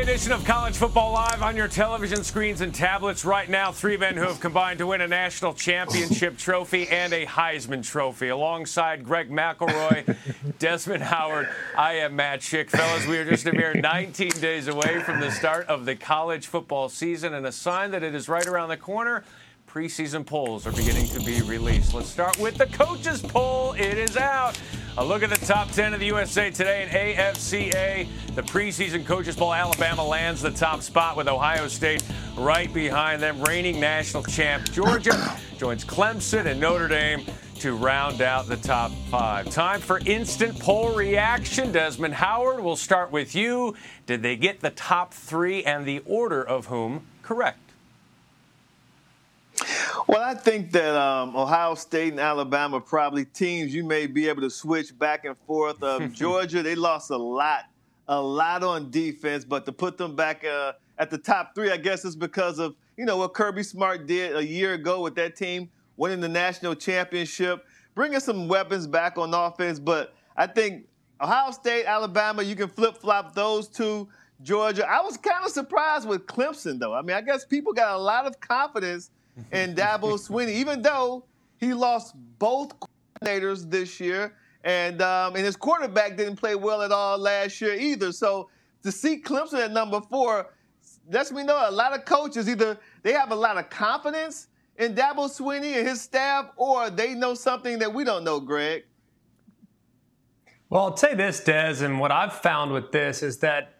Edition of College Football Live on your television screens and tablets right now. Three men who have combined to win a national championship trophy and a Heisman Trophy. Alongside Greg McElroy, Desmond Howard, I am Matt Schick. Fellas, we are just a mere 19 days away from the start of the college football season, and a sign that it is right around the corner preseason polls are beginning to be released. Let's start with the coaches poll. It is out. A look at the top 10 of the USA Today and AFCA. The preseason coaches poll, Alabama lands the top spot with Ohio State right behind them. Reigning national champ Georgia joins Clemson and Notre Dame to round out the top five. Time for instant poll reaction. Desmond Howard, we'll start with you. Did they get the top three and the order of whom correct? Well, I think that um, Ohio State and Alabama probably teams you may be able to switch back and forth. Um, Georgia, they lost a lot, a lot on defense, but to put them back uh, at the top three, I guess is because of you know what Kirby Smart did a year ago with that team, winning the national championship, bringing some weapons back on offense. But I think Ohio State, Alabama, you can flip flop those two. Georgia, I was kind of surprised with Clemson though. I mean, I guess people got a lot of confidence and Dabo Swinney, even though he lost both coordinators this year, and um, and his quarterback didn't play well at all last year either. So to see Clemson at number four lets me know a lot of coaches either they have a lot of confidence in Dabo Swinney and his staff, or they know something that we don't know, Greg. Well, I'll say this, Des, and what I've found with this is that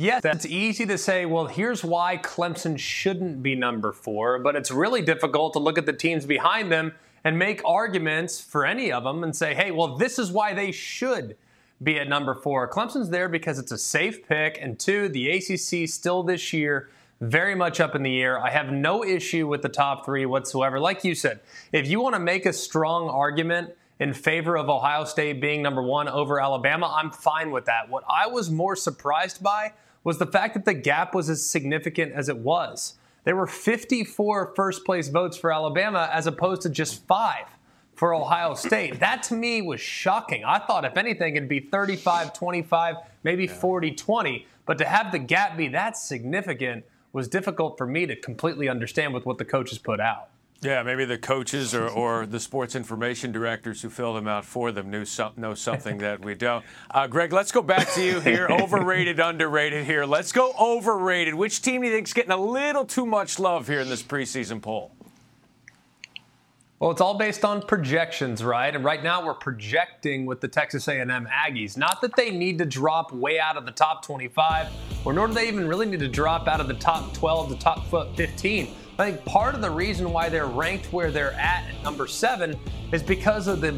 Yes, it's easy to say, well, here's why Clemson shouldn't be number four, but it's really difficult to look at the teams behind them and make arguments for any of them and say, hey, well, this is why they should be at number four. Clemson's there because it's a safe pick, and two, the ACC still this year very much up in the air. I have no issue with the top three whatsoever. Like you said, if you want to make a strong argument in favor of Ohio State being number one over Alabama, I'm fine with that. What I was more surprised by was the fact that the gap was as significant as it was. There were 54 first place votes for Alabama as opposed to just five for Ohio State. That to me was shocking. I thought, if anything, it'd be 35 25, maybe 40 20. But to have the gap be that significant was difficult for me to completely understand with what the coaches put out. Yeah, maybe the coaches or, or the sports information directors who fill them out for them knew some, know something that we don't. Uh, Greg, let's go back to you here. Overrated, underrated here. Let's go overrated. Which team do you think is getting a little too much love here in this preseason poll? Well, it's all based on projections, right? And right now we're projecting with the Texas A&M Aggies. Not that they need to drop way out of the top 25, or nor do they even really need to drop out of the top 12 to top 15. I think part of the reason why they're ranked where they're at at number seven is because of the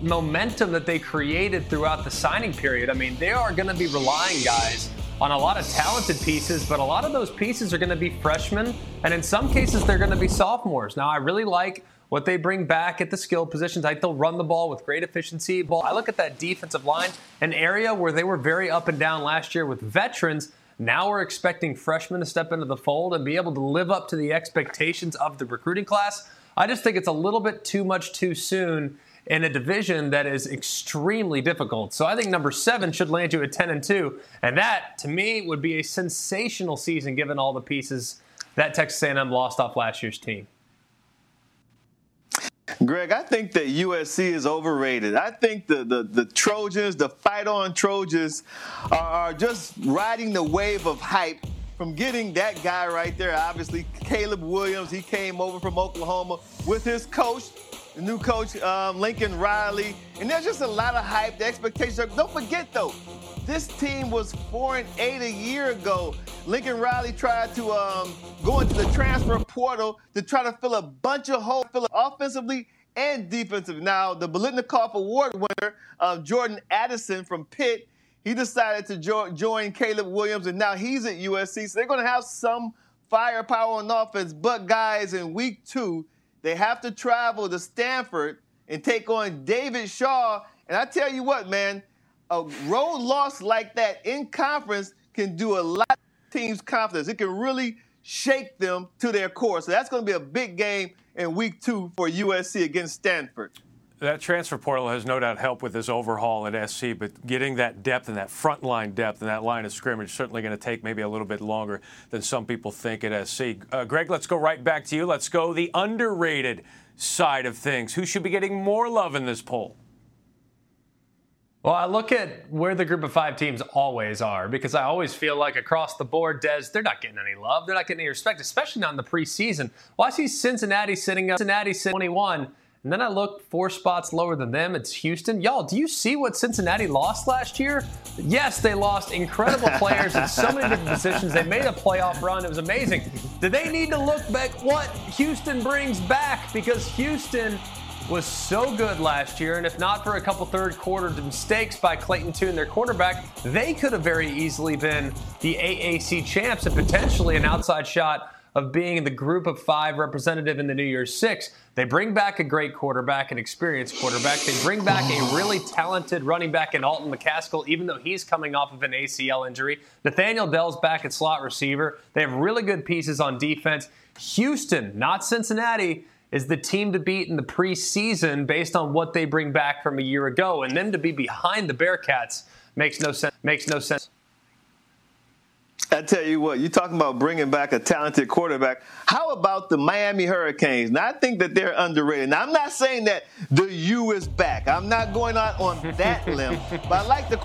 momentum that they created throughout the signing period. I mean, they are going to be relying, guys, on a lot of talented pieces, but a lot of those pieces are going to be freshmen, and in some cases, they're going to be sophomores. Now, I really like what they bring back at the skill positions. I think they'll run the ball with great efficiency. I look at that defensive line, an area where they were very up and down last year with veterans now we're expecting freshmen to step into the fold and be able to live up to the expectations of the recruiting class. I just think it's a little bit too much too soon in a division that is extremely difficult. So I think number seven should land you at 10 and 2. And that, to me, would be a sensational season given all the pieces that Texas A&M lost off last year's team. Greg, I think that USC is overrated. I think the, the, the Trojans, the fight on Trojans, are, are just riding the wave of hype from getting that guy right there. Obviously, Caleb Williams, he came over from Oklahoma with his coach, the new coach, um, Lincoln Riley. And there's just a lot of hype. The expectations are, don't forget though, this team was four and eight a year ago. Lincoln Riley tried to um, go into the transfer portal to try to fill a bunch of holes, fill offensively and defensively. Now, the Biletnikoff Award winner, uh, Jordan Addison from Pitt, he decided to jo- join Caleb Williams, and now he's at USC. So they're going to have some firepower on offense. But, guys, in week two, they have to travel to Stanford and take on David Shaw. And I tell you what, man, a road loss like that in conference can do a lot of teams' confidence. It can really shake them to their core. So that's going to be a big game in week two for USC against Stanford. That transfer portal has no doubt helped with this overhaul at SC, but getting that depth and that front line depth and that line of scrimmage certainly going to take maybe a little bit longer than some people think at SC. Uh, Greg, let's go right back to you. Let's go the underrated side of things. Who should be getting more love in this poll? Well, I look at where the group of five teams always are because I always feel like across the board, Des, they're not getting any love. They're not getting any respect, especially not in the preseason. Well, I see Cincinnati sitting up, Cincinnati sitting 21, and then I look four spots lower than them. It's Houston. Y'all, do you see what Cincinnati lost last year? Yes, they lost incredible players in so many different positions. They made a playoff run. It was amazing. Do they need to look back what Houston brings back? Because Houston was so good last year, and if not for a couple third quarter mistakes by Clayton Tune, their quarterback, they could have very easily been the AAC champs and potentially an outside shot of being the group of five representative in the New Year's Six. They bring back a great quarterback, an experienced quarterback. They bring back a really talented running back in Alton McCaskill, even though he's coming off of an ACL injury. Nathaniel Dell's back at slot receiver. They have really good pieces on defense. Houston, not Cincinnati is the team to beat in the preseason based on what they bring back from a year ago. And then to be behind the Bearcats makes no sense. Makes no sense. I tell you what, you're talking about bringing back a talented quarterback. How about the Miami Hurricanes? Now, I think that they're underrated. Now, I'm not saying that the U is back. I'm not going out on that limb, but I like the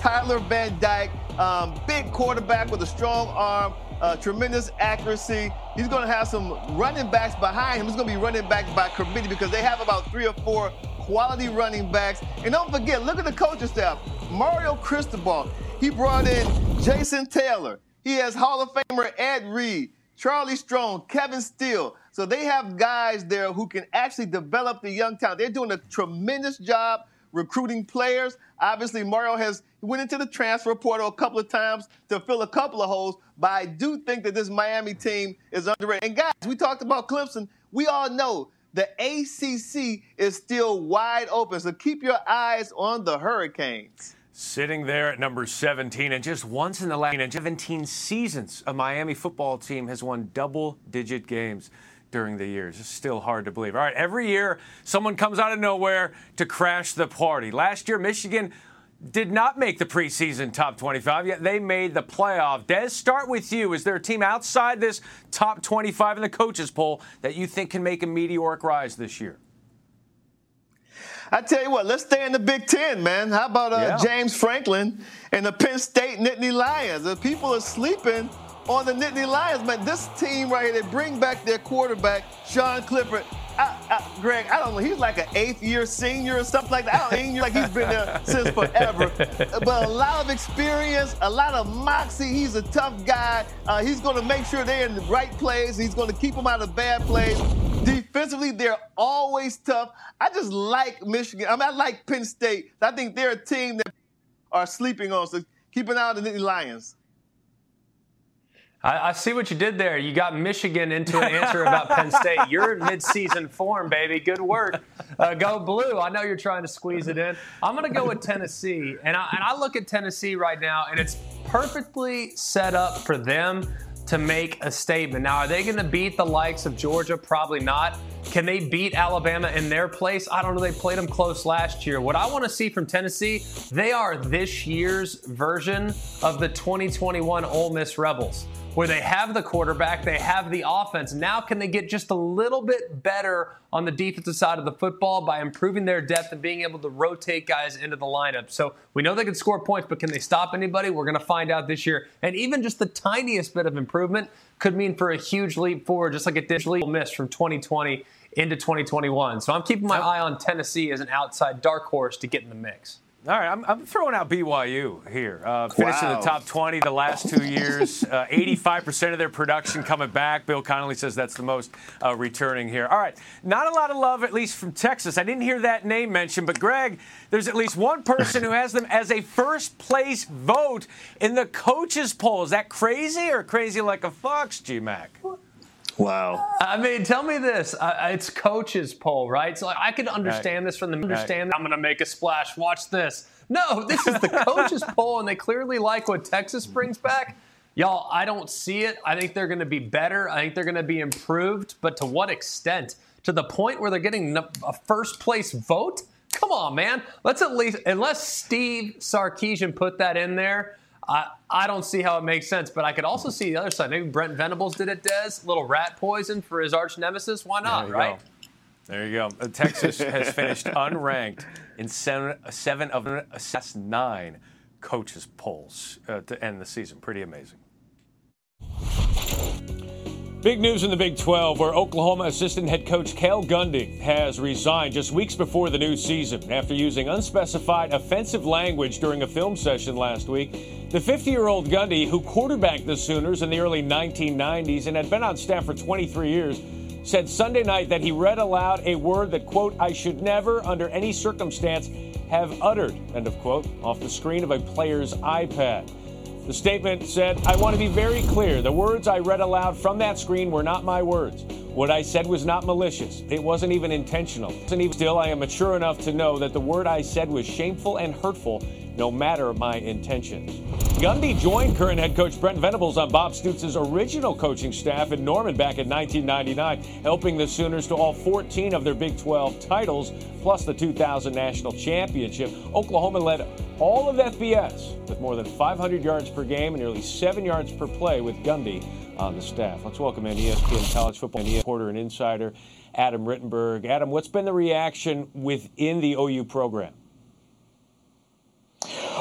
Tyler Van Dyke, um, big quarterback with a strong arm uh, tremendous accuracy. He's going to have some running backs behind him. He's going to be running back by committee because they have about three or four quality running backs. And don't forget, look at the coaching staff. Mario Cristobal, he brought in Jason Taylor. He has Hall of Famer Ed Reed, Charlie Strong, Kevin Steele. So they have guys there who can actually develop the young talent. They're doing a tremendous job recruiting players. Obviously, Mario has went into the transfer portal a couple of times to fill a couple of holes, but I do think that this Miami team is underrated. And guys, we talked about Clemson. We all know the ACC is still wide open, so keep your eyes on the Hurricanes. Sitting there at number 17, and just once in the last 17 seasons, a Miami football team has won double digit games during the years. It's still hard to believe. All right, every year someone comes out of nowhere to crash the party. Last year, Michigan did not make the preseason top 25, yet they made the playoff. Des, start with you. Is there a team outside this top 25 in the coaches poll that you think can make a meteoric rise this year? I tell you what, let's stay in the Big Ten, man. How about uh, yeah. James Franklin and the Penn State Nittany Lions? The people are sleeping on the Nittany Lions, man. This team right here, they bring back their quarterback, Sean Clifford. I, I, Greg, I don't know. He's like an eighth year senior or something like that. I don't know, like he's been there since forever. But a lot of experience, a lot of moxie. He's a tough guy. Uh, he's going to make sure they're in the right place. He's going to keep them out of bad plays. Defensively, they're always tough. I just like Michigan. I mean, I like Penn State. I think they're a team that are sleeping on. So keep an eye on the Lions. I, I, see what you did there. You got Michigan into an answer about Penn State. You're in midseason form, baby. Good work. Uh, go blue. I know you're trying to squeeze it in. I'm going to go with Tennessee. And I, and I look at Tennessee right now, and it's perfectly set up for them to make a statement. Now, are they going to beat the likes of Georgia? Probably not. Can they beat Alabama in their place? I don't know. They played them close last year. What I want to see from Tennessee, they are this year's version of the 2021 Ole Miss Rebels where they have the quarterback, they have the offense. Now, can they get just a little bit better on the defensive side of the football by improving their depth and being able to rotate guys into the lineup? So we know they can score points, but can they stop anybody? We're going to find out this year. And even just the tiniest bit of improvement could mean for a huge leap forward, just like it did miss from 2020 into 2021. So I'm keeping my eye on Tennessee as an outside dark horse to get in the mix. All right, I'm, I'm, throwing out BYU here. Uh, finished wow. in the top 20 the last two years. Uh, 85% of their production coming back. Bill Connelly says that's the most uh, returning here. All right, not a lot of love, at least from Texas. I didn't hear that name mentioned, but Greg, there's at least one person who has them as a first place vote in the coaches poll. Is that crazy or crazy like a fox, GMAC? Wow. I mean, tell me this. Uh, it's coaches poll, right? So like, I could understand right. this from the understand. Right. I'm going to make a splash. Watch this. No, this is the coaches poll, and they clearly like what Texas brings back. Y'all, I don't see it. I think they're going to be better. I think they're going to be improved. But to what extent? To the point where they're getting a first place vote? Come on, man. Let's at least, unless Steve Sarkisian put that in there, I, I don't see how it makes sense, but I could also see the other side. Maybe Brent Venables did it, Des. Little rat poison for his arch nemesis. Why not, right? Go. There you go. Uh, Texas has finished unranked in seven, seven of nine coaches' polls uh, to end the season. Pretty amazing. Big news in the Big 12, where Oklahoma assistant head coach Cale Gundy has resigned just weeks before the new season after using unspecified offensive language during a film session last week. The 50 year old Gundy, who quarterbacked the Sooners in the early 1990s and had been on staff for 23 years, said Sunday night that he read aloud a word that, quote, I should never, under any circumstance, have uttered, end of quote, off the screen of a player's iPad. The statement said, I want to be very clear. The words I read aloud from that screen were not my words. What I said was not malicious. It wasn't even intentional. Still, I am mature enough to know that the word I said was shameful and hurtful, no matter my intentions. Gundy joined current head coach Brent Venables on Bob Stoops' original coaching staff in Norman back in 1999, helping the Sooners to all 14 of their Big 12 titles, plus the 2000 National Championship. Oklahoma led all of FBS with more than 500 yards per game and nearly seven yards per play with Gundy on the staff. Let's welcome in ESPN college football reporter and insider Adam Rittenberg. Adam, what's been the reaction within the OU program?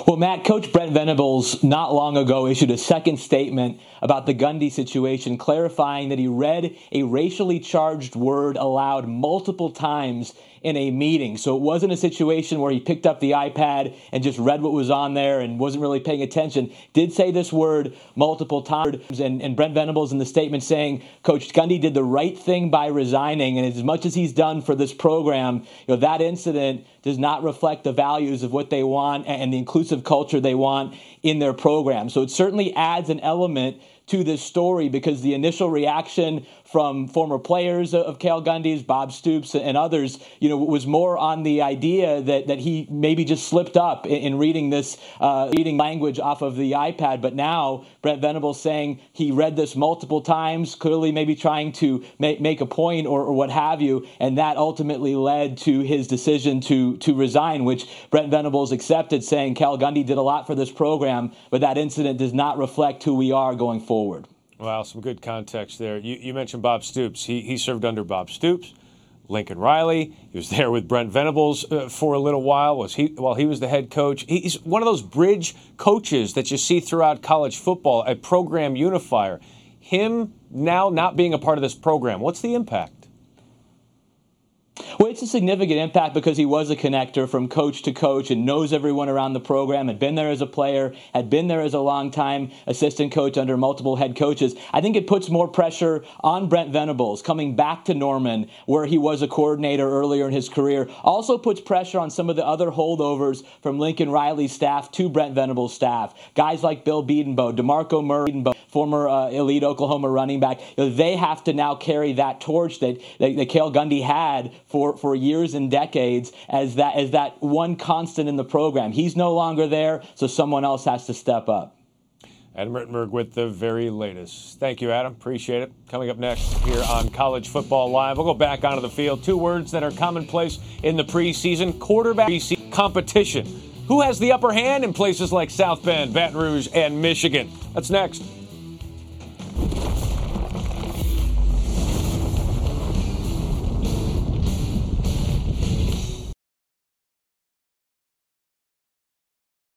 Well, Matt, Coach Brent Venables not long ago issued a second statement about the Gundy situation, clarifying that he read a racially charged word aloud multiple times in a meeting. So it wasn't a situation where he picked up the iPad and just read what was on there and wasn't really paying attention. Did say this word multiple times. And, and Brent Venables in the statement saying Coach Gundy did the right thing by resigning. And as much as he's done for this program, you know, that incident does not reflect the values of what they want and the inclusive culture they want in their program. So it certainly adds an element to this story because the initial reaction from former players of Cale Gundy's, Bob Stoops, and others, you know, was more on the idea that, that he maybe just slipped up in, in reading this, uh, reading language off of the iPad. But now Brent Venables saying he read this multiple times, clearly maybe trying to make, make a point or, or what have you, and that ultimately led to his decision to to resign, which Brent Venables accepted, saying Cale Gundy did a lot for this program, but that incident does not reflect who we are going forward. Wow, some good context there. You, you mentioned Bob Stoops. He, he served under Bob Stoops, Lincoln Riley. He was there with Brent Venables uh, for a little while. Was he while he was the head coach? He's one of those bridge coaches that you see throughout college football, a program unifier. Him now not being a part of this program, what's the impact? Well, it's a significant impact because he was a connector from coach to coach and knows everyone around the program, had been there as a player, had been there as a long-time assistant coach under multiple head coaches. I think it puts more pressure on Brent Venables coming back to Norman, where he was a coordinator earlier in his career. Also puts pressure on some of the other holdovers from Lincoln Riley's staff to Brent Venables' staff. Guys like Bill Bedenbaugh, DeMarco Murray, former uh, elite Oklahoma running back. You know, they have to now carry that torch that, that, that Gundy had for, for years and decades as that as that one constant in the program. He's no longer there, so someone else has to step up. Adam Rittenberg with the very latest. Thank you, Adam. Appreciate it. Coming up next here on College Football Live, we'll go back onto the field. Two words that are commonplace in the preseason quarterback competition. Who has the upper hand in places like South Bend, Baton Rouge, and Michigan? That's next.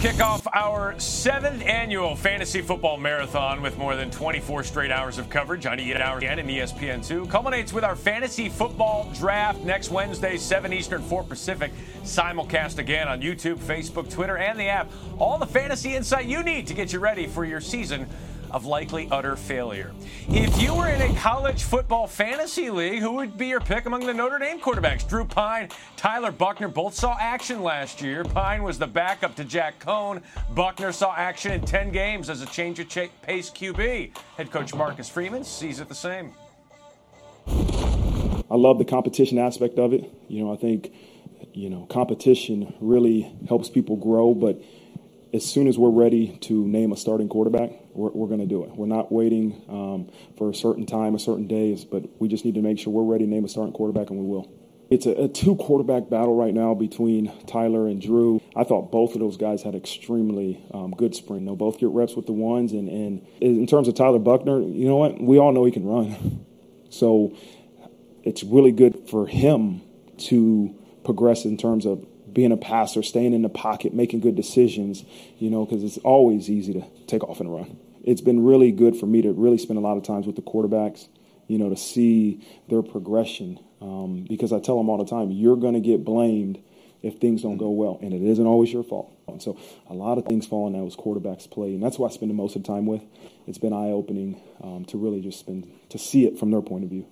Kick off our seventh annual fantasy football marathon with more than 24 straight hours of coverage on ESPN and ESPN2. Culminates with our fantasy football draft next Wednesday, 7 Eastern, 4 Pacific. Simulcast again on YouTube, Facebook, Twitter, and the app. All the fantasy insight you need to get you ready for your season of likely utter failure. If you were in a college football fantasy league, who would be your pick among the Notre Dame quarterbacks? Drew Pyne, Tyler Buchner both saw action last year. Pyne was the backup to Jack Coan. Buchner saw action in 10 games as a change of pace QB. Head coach Marcus Freeman sees it the same. I love the competition aspect of it. You know, I think, you know, competition really helps people grow, but as soon as we're ready to name a starting quarterback, we're, we're going to do it. We're not waiting um, for a certain time, a certain days, but we just need to make sure we're ready to name a starting quarterback, and we will. It's a, a two quarterback battle right now between Tyler and Drew. I thought both of those guys had extremely um, good spring. They'll both get reps with the ones, and, and in terms of Tyler Buchner, you know what? We all know he can run. So it's really good for him to progress in terms of being a passer, staying in the pocket, making good decisions, you know, because it's always easy to take off and run. It's been really good for me to really spend a lot of times with the quarterbacks, you know, to see their progression. Um, because I tell them all the time, you're going to get blamed if things don't go well, and it isn't always your fault. And so a lot of things fall in those quarterbacks play, and that's what I spend the most of the time with. It's been eye opening um, to really just spend to see it from their point of view.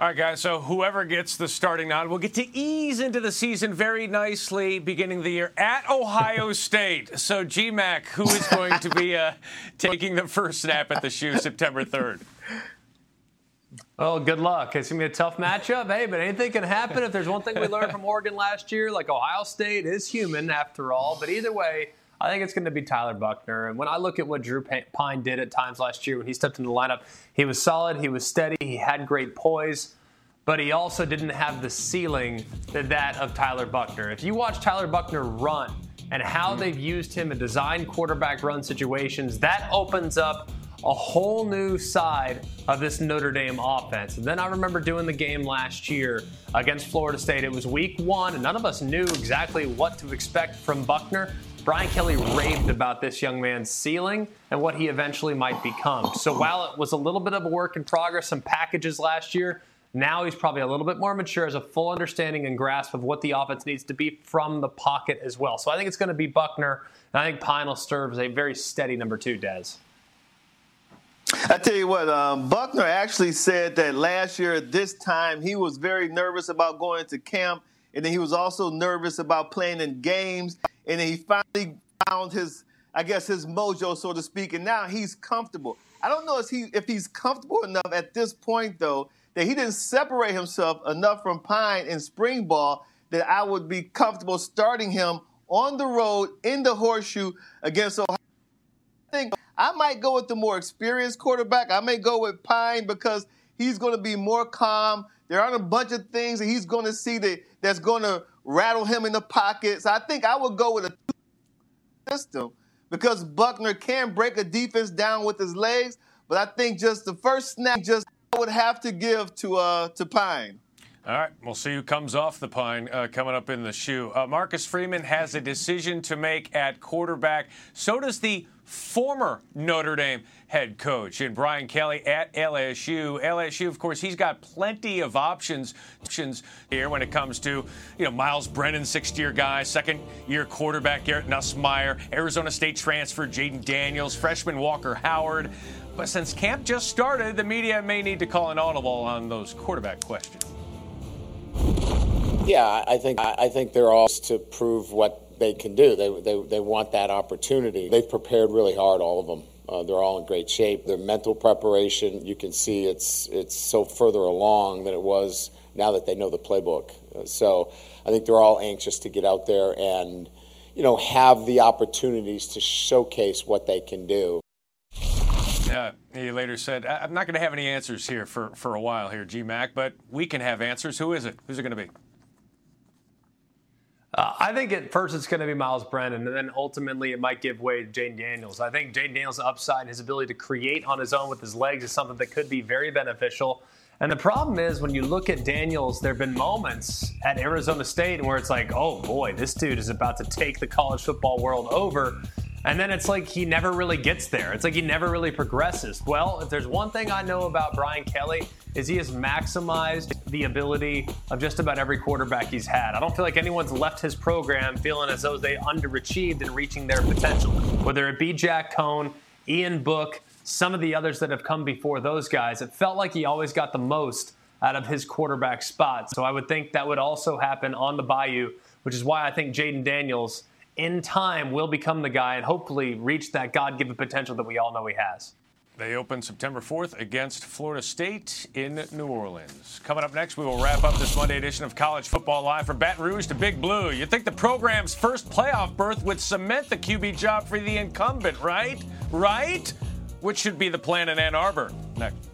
All right, guys. So whoever gets the starting nod will get to ease into the season very nicely, beginning the year at Ohio State. So GMAC, who is going to be uh, taking the first snap at the shoe September third? Well, good luck. It's going to be a tough matchup. Hey, but anything can happen. If there's one thing we learned from Oregon last year, like Ohio State is human after all. But either way, I think it's going to be Tyler Buchner. And when I look at what Drew Pyne did at times last year when he stepped in the lineup, he was solid, he was steady, he had great poise, but he also didn't have the ceiling that, that of Tyler Buchner. If you watch Tyler Buchner run and how mm-hmm. they've used him in design quarterback run situations, that opens up a whole new side of this Notre Dame offense. And then I remember doing the game last year against Florida State. It was week one, and none of us knew exactly what to expect from Buchner. Brian Kelly raved about this young man's ceiling and what he eventually might become. So while it was a little bit of a work in progress, some packages last year, now he's probably a little bit more mature, has a full understanding and grasp of what the offense needs to be from the pocket as well. So I think it's going to be Buchner, and I think Pyne will serve as a very steady number two, Des. I tell you what, um, Buchner actually said that last year at this time he was very nervous about going to camp, and then he was also nervous about playing in games and he finally found his, I guess, his mojo, so to speak, and now he's comfortable. I don't know if he if he's comfortable enough at this point though that he didn't separate himself enough from Pyne in spring ball that I would be comfortable starting him on the road in the horseshoe against Ohio. I think I might go with the more experienced quarterback. I may go with Pyne because he's going to be more calm. There aren't a bunch of things that he's going to see that that's going to rattle him in the pockets. I think I would go with a system because Buchner can break a defense down with his legs. But I think just the first snap, just I would have to give to uh, to Pyne. All right, we'll see who comes off the pine uh, coming up in the shoe. Uh, Marcus Freeman has a decision to make at quarterback. So does the former Notre Dame head coach and Brian Kelly at LSU. LSU, of course, he's got plenty of options options here when it comes to you know Myles Brennan, sixth-year guy, second-year quarterback Garrett Nussmeier, Arizona State transfer Jayden Daniels, freshman Walker Howard. But since camp just started, the media may need to call an audible on those quarterback questions. Yeah, I think I think they're all to prove what they can do. They, they, they want that opportunity. They've prepared really hard, all of them. Uh, they're all in great shape. Their mental preparation, you can see it's it's so further along than it was now that they know the playbook. Uh, so I think they're all anxious to get out there and you know have the opportunities to showcase what they can do. Yeah, he later said, "I'm not going to have any answers here for for a while here, GMAC, but we can have answers. Who is it? Who's it going to be?" Uh, I think at first it's going to be Myles Brennan, and then ultimately it might give way to Jayden Daniels. I think Jayden Daniels' upside, his ability to create on his own with his legs, is something that could be very beneficial. And the problem is when you look at Daniels, there have been moments at Arizona State where it's like, oh boy, this dude is about to take the college football world over. And then it's like he never really gets there. It's like he never really progresses. Well, if there's one thing I know about Brian Kelly, is he has maximized the ability of just about every quarterback he's had. I don't feel like anyone's left his program feeling as though they underachieved in reaching their potential. Whether it be Jack Coan, Ian Book, some of the others that have come before those guys, it felt like he always got the most out of his quarterback spot. So I would think that would also happen on the Bayou, which is why I think Jayden Daniels in time will become the guy and hopefully reach that God given potential that we all know he has. They open September 4th against Florida State in New Orleans. Coming up next, we will wrap up this Monday edition of College Football Live from Baton Rouge to Big Blue. You'd think the program's first playoff berth would cement the QB job for the incumbent, right? Right? Which should be the plan in Ann Arbor. Next.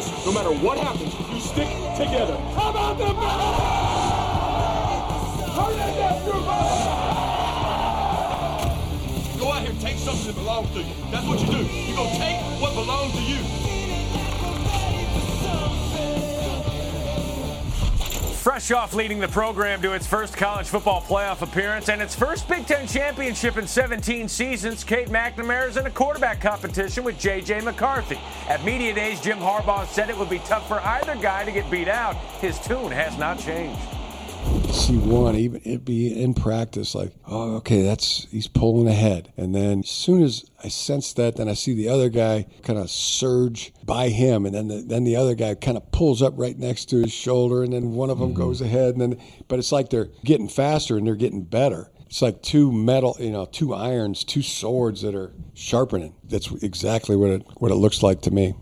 promise, no matter what happens, you stick together. How about the Go out here, take something that belongs to you. That's what you do. You go take what belongs to you. Fresh off leading the program to its first college football playoff appearance and its first Big Ten championship in 17 seasons, Cade McNamara is in a quarterback competition with J.J. McCarthy. At Media Days, Jim Harbaugh said it would be tough for either guy to get beat out. His tune has not changed see one, even it be in practice, like, oh, okay, that's he's pulling ahead. And then as soon as I sense that, then I see the other guy kind of surge by him, and then the, then the other guy kind of pulls up right next to his shoulder, and then one of them mm-hmm. goes ahead, and then but it's like they're getting faster and they're getting better. It's like two metal, you know, two irons, two swords that are sharpening. That's exactly what it what it looks like to me.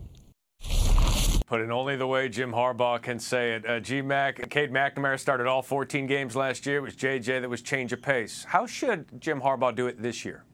Put it only the way Jim Harbaugh can say it. Uh, G Mac, Cade McNamara started all 14 games last year. It was JJ that was change of pace. How should Jim Harbaugh do it this year?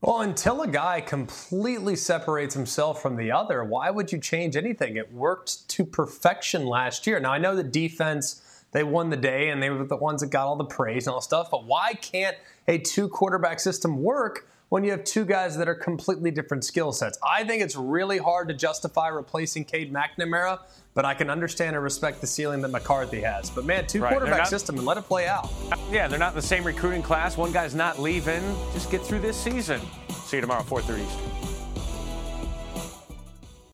Well, until a guy completely separates himself from the other, why would you change anything? It worked to perfection last year. Now, I know the defense, they won the day and they were the ones that got all the praise and all stuff, but why can't a two quarterback system work when you have two guys that are completely different skill sets. I think it's really hard to justify replacing Cade McNamara, but I can understand and respect the ceiling that McCarthy has. But man, two Right, quarterback not- system and let it play out. Yeah, they're not in the same recruiting class. One guy's not leaving. Just get through this season. See you tomorrow, 4:30 Eastern.